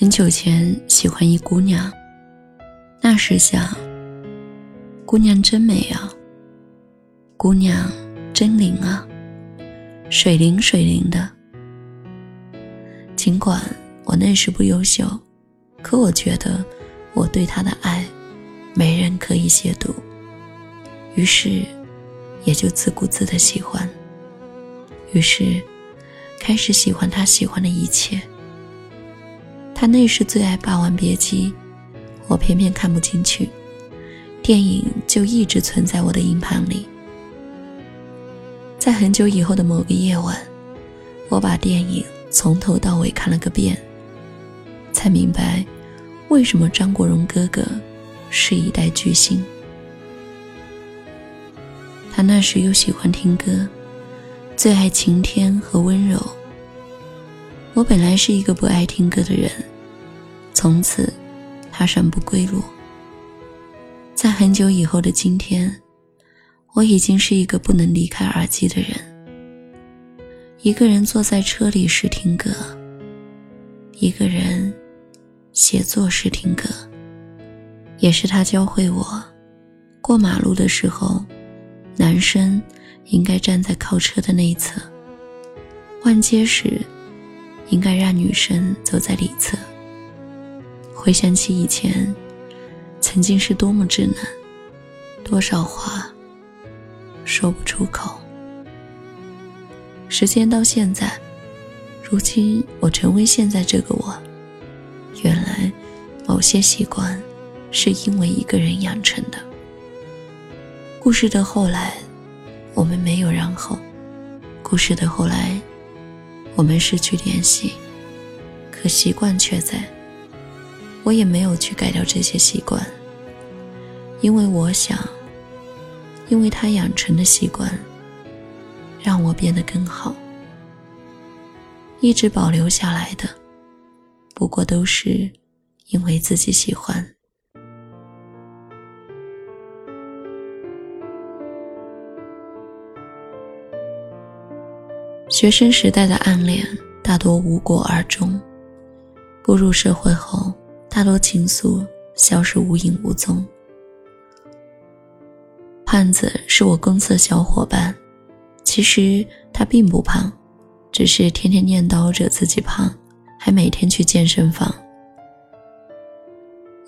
很久前喜欢一姑娘，那时想，姑娘真美啊，姑娘真灵啊，水灵水灵的。尽管我那时不优秀，可我觉得我对她的爱，没人可以亵渎。于是，也就自顾自的喜欢。于是，开始喜欢她喜欢的一切。他那时最爱《霸王别姬》，我偏偏看不进去，电影就一直存在我的硬盘里。在很久以后的某个夜晚，我把电影从头到尾看了个遍，才明白为什么张国荣哥哥是一代巨星。他那时又喜欢听歌，最爱晴天和温柔。我本来是一个不爱听歌的人，从此踏上不归路。在很久以后的今天，我已经是一个不能离开耳机的人。一个人坐在车里时听歌，一个人写作时听歌，也是他教会我：过马路的时候，男生应该站在靠车的那一侧；换街时。应该让女生走在里侧。回想起以前，曾经是多么稚嫩，多少话说不出口。时间到现在，如今我成为现在这个我。原来，某些习惯是因为一个人养成的。故事的后来，我们没有然后。故事的后来。我们失去联系，可习惯却在。我也没有去改掉这些习惯，因为我想，因为他养成的习惯，让我变得更好。一直保留下来的，不过都是因为自己喜欢。学生时代的暗恋大多无果而终，步入社会后，大多情愫消失无影无踪。胖子是我公司的小伙伴，其实他并不胖，只是天天念叨着自己胖，还每天去健身房。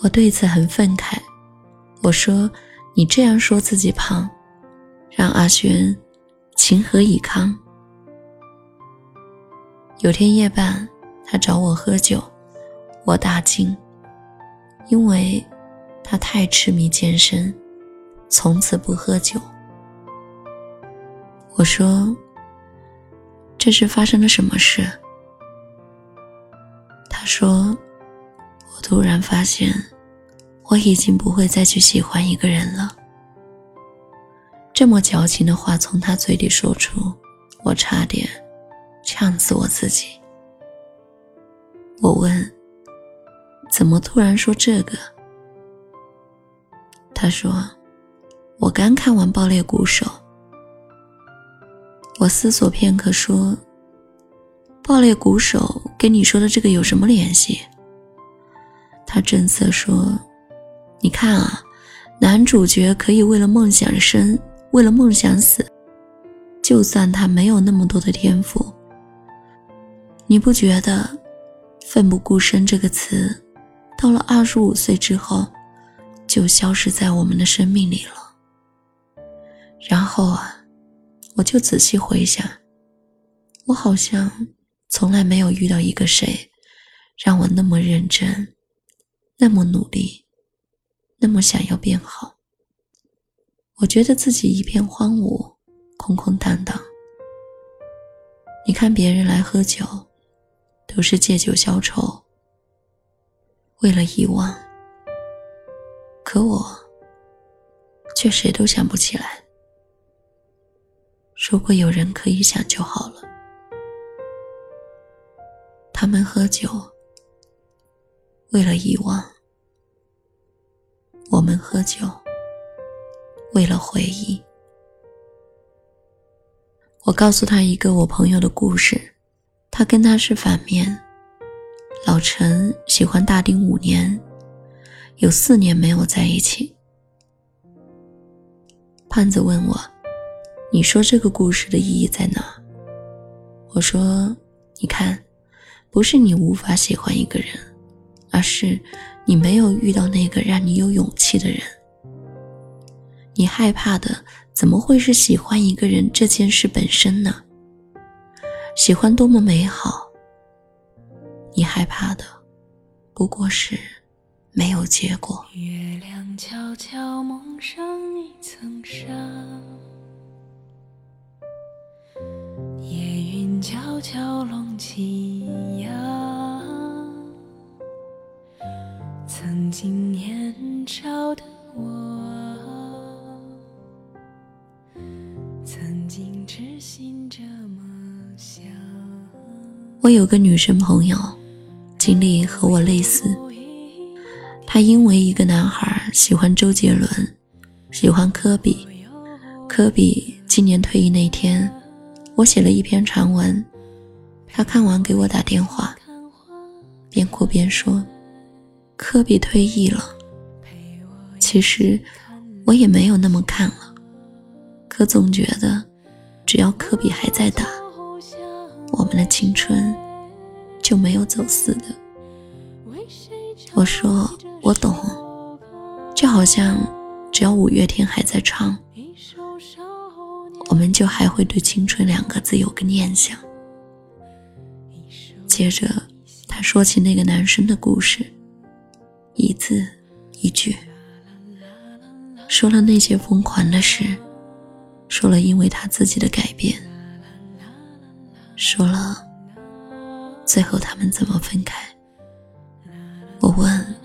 我对此很愤慨，我说：“你这样说自己胖，让阿轩情何以堪？”有天夜半，他找我喝酒，我大惊，因为他太痴迷健身，从此不喝酒。我说：“这是发生了什么事？”他说：“我突然发现，我已经不会再去喜欢一个人了。”这么矫情的话从他嘴里说出，我差点。呛死我自己！我问：“怎么突然说这个？”他说：“我刚看完《爆裂鼓手》。”我思索片刻说：“《爆裂鼓手》跟你说的这个有什么联系？”他正色说：“你看啊，男主角可以为了梦想生，为了梦想死，就算他没有那么多的天赋。”你不觉得“奋不顾身”这个词，到了二十五岁之后，就消失在我们的生命里了？然后啊，我就仔细回想，我好像从来没有遇到一个谁，让我那么认真，那么努力，那么想要变好。我觉得自己一片荒芜，空空荡荡。你看别人来喝酒。都是借酒消愁，为了遗忘。可我却谁都想不起来。如果有人可以想就好了。他们喝酒，为了遗忘；我们喝酒，为了回忆。我告诉他一个我朋友的故事。他跟他是反面，老陈喜欢大丁五年，有四年没有在一起。胖子问我：“你说这个故事的意义在哪？”我说：“你看，不是你无法喜欢一个人，而是你没有遇到那个让你有勇气的人。你害怕的怎么会是喜欢一个人这件事本身呢？喜欢多么美好。你害怕的不过是没有结果。”月亮悄悄蒙上一层纱。悄悄隆起呀，曾经年少的我，我有个女生朋友，经历和我类似。她因为一个男孩喜欢周杰伦，喜欢科比。科比今年退役那天。我写了一篇长文，他看完给我打电话，边哭边说：“科比退役了。”其实我也没有那么看了，可总觉得只要科比还在打，我们的青春就没有走似的。我说我懂，就好像只要五月天还在唱。我们就还会对“青春”两个字有个念想。接着，他说起那个男生的故事，一字一句，说了那些疯狂的事，说了因为他自己的改变，说了最后他们怎么分开。我问：“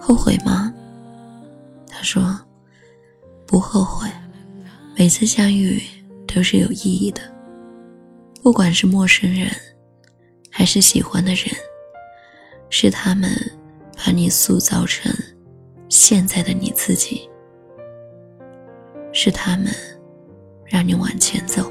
后悔吗？”他说：“不后悔。”每次相遇都是有意义的，不管是陌生人，还是喜欢的人，是他们把你塑造成现在的你自己，是他们让你往前走。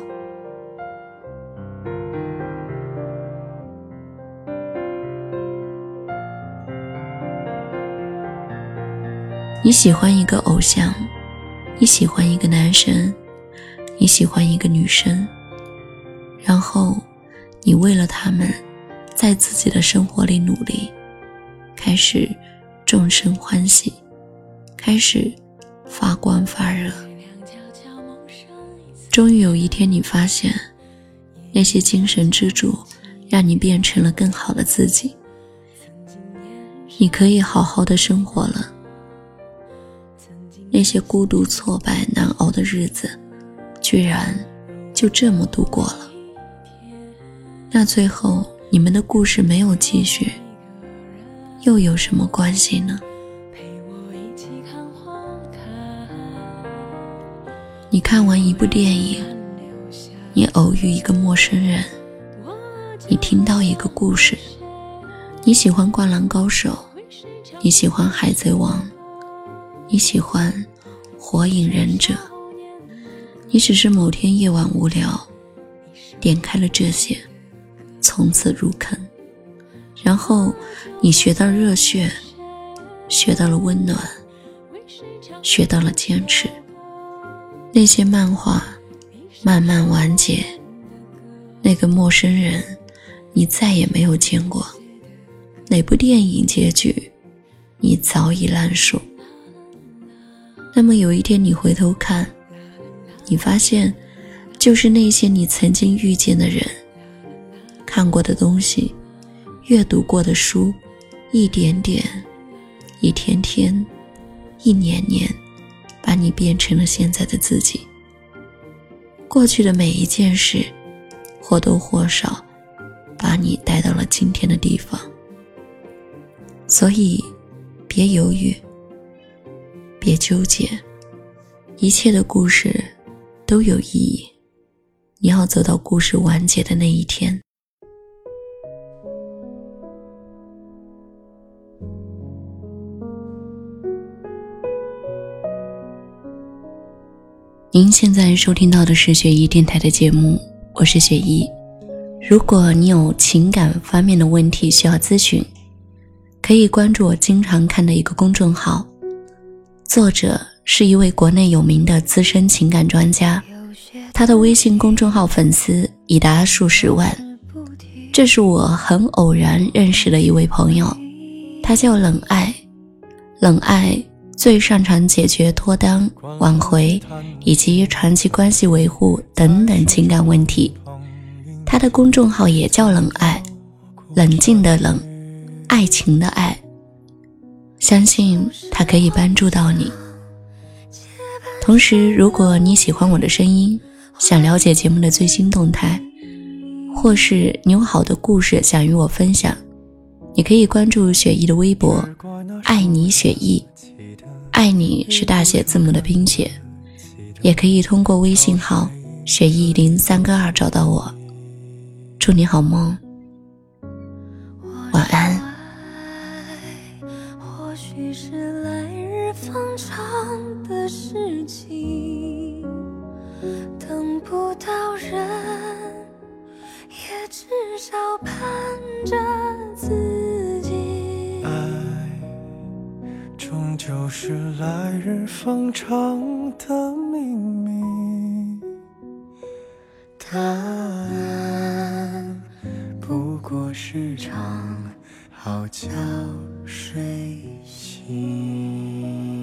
你喜欢一个偶像。你喜欢一个男生，你喜欢一个女生，然后你为了他们，在自己的生活里努力，开始众生欢喜，开始发光发热。终于有一天，你发现那些精神支柱，让你变成了更好的自己，你可以好好的生活了。那些孤独、挫败、难熬的日子，居然就这么度过了。那最后你们的故事没有继续，又有什么关系呢？你看完一部电影，你偶遇一个陌生人，你听到一个故事，你喜欢《灌篮高手》，你喜欢《海贼王》。你喜欢《火影忍者》，你只是某天夜晚无聊，点开了这些，从此入坑，然后你学到热血，学到了温暖，学到了坚持。那些漫画慢慢完结，那个陌生人你再也没有见过，哪部电影结局你早已烂熟。那么有一天你回头看，你发现，就是那些你曾经遇见的人、看过的东西、阅读过的书，一点点、一天天、一年年，把你变成了现在的自己。过去的每一件事，或多或少，把你带到了今天的地方。所以，别犹豫。别纠结，一切的故事都有意义。你要走到故事完结的那一天。您现在收听到的是雪姨电台的节目，我是雪姨。如果你有情感方面的问题需要咨询，可以关注我经常看的一个公众号，作者是一位国内有名的资深情感专家，他的微信公众号粉丝已达数十万。这是我很偶然认识的一位朋友，他叫冷爱，冷爱最擅长解决脱单、挽回以及长期关系维护等等情感问题。他的公众号也叫冷爱，冷静的冷，爱情的爱。相信他可以帮助到你。同时，如果你喜欢我的声音，想了解节目的最新动态，或是你有好的故事想与我分享，你可以关注雪姨的微博“爱你雪姨”，爱你是大写字母的拼写，也可以通过微信号“雪姨零三个二”找到我。祝你好梦，晚安。许是来日方长的事情，等不到人，也至少盼着自己。爱，终究是来日方长的秘密。答案不。过是场好觉睡醒。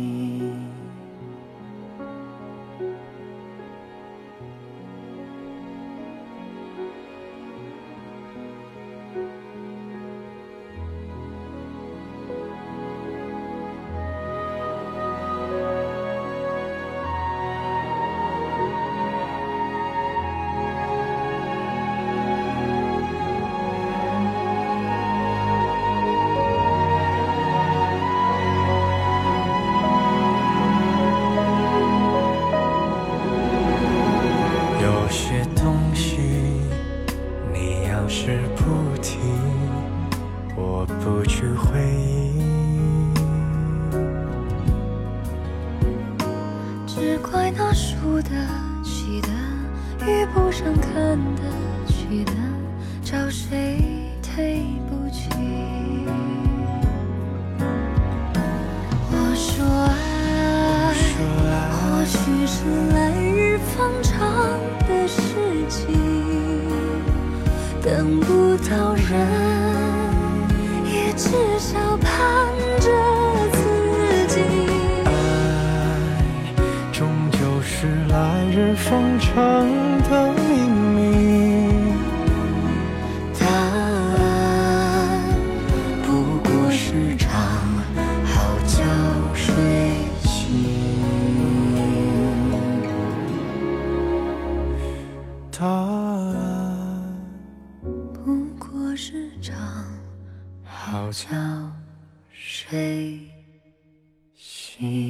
怪那输得起的遇不上看得起的找谁？对不起。我说爱或许是来日方长的事情等不到人也至少盼着的秘密，答案不过是场好觉睡醒。答案不过是场好觉睡醒。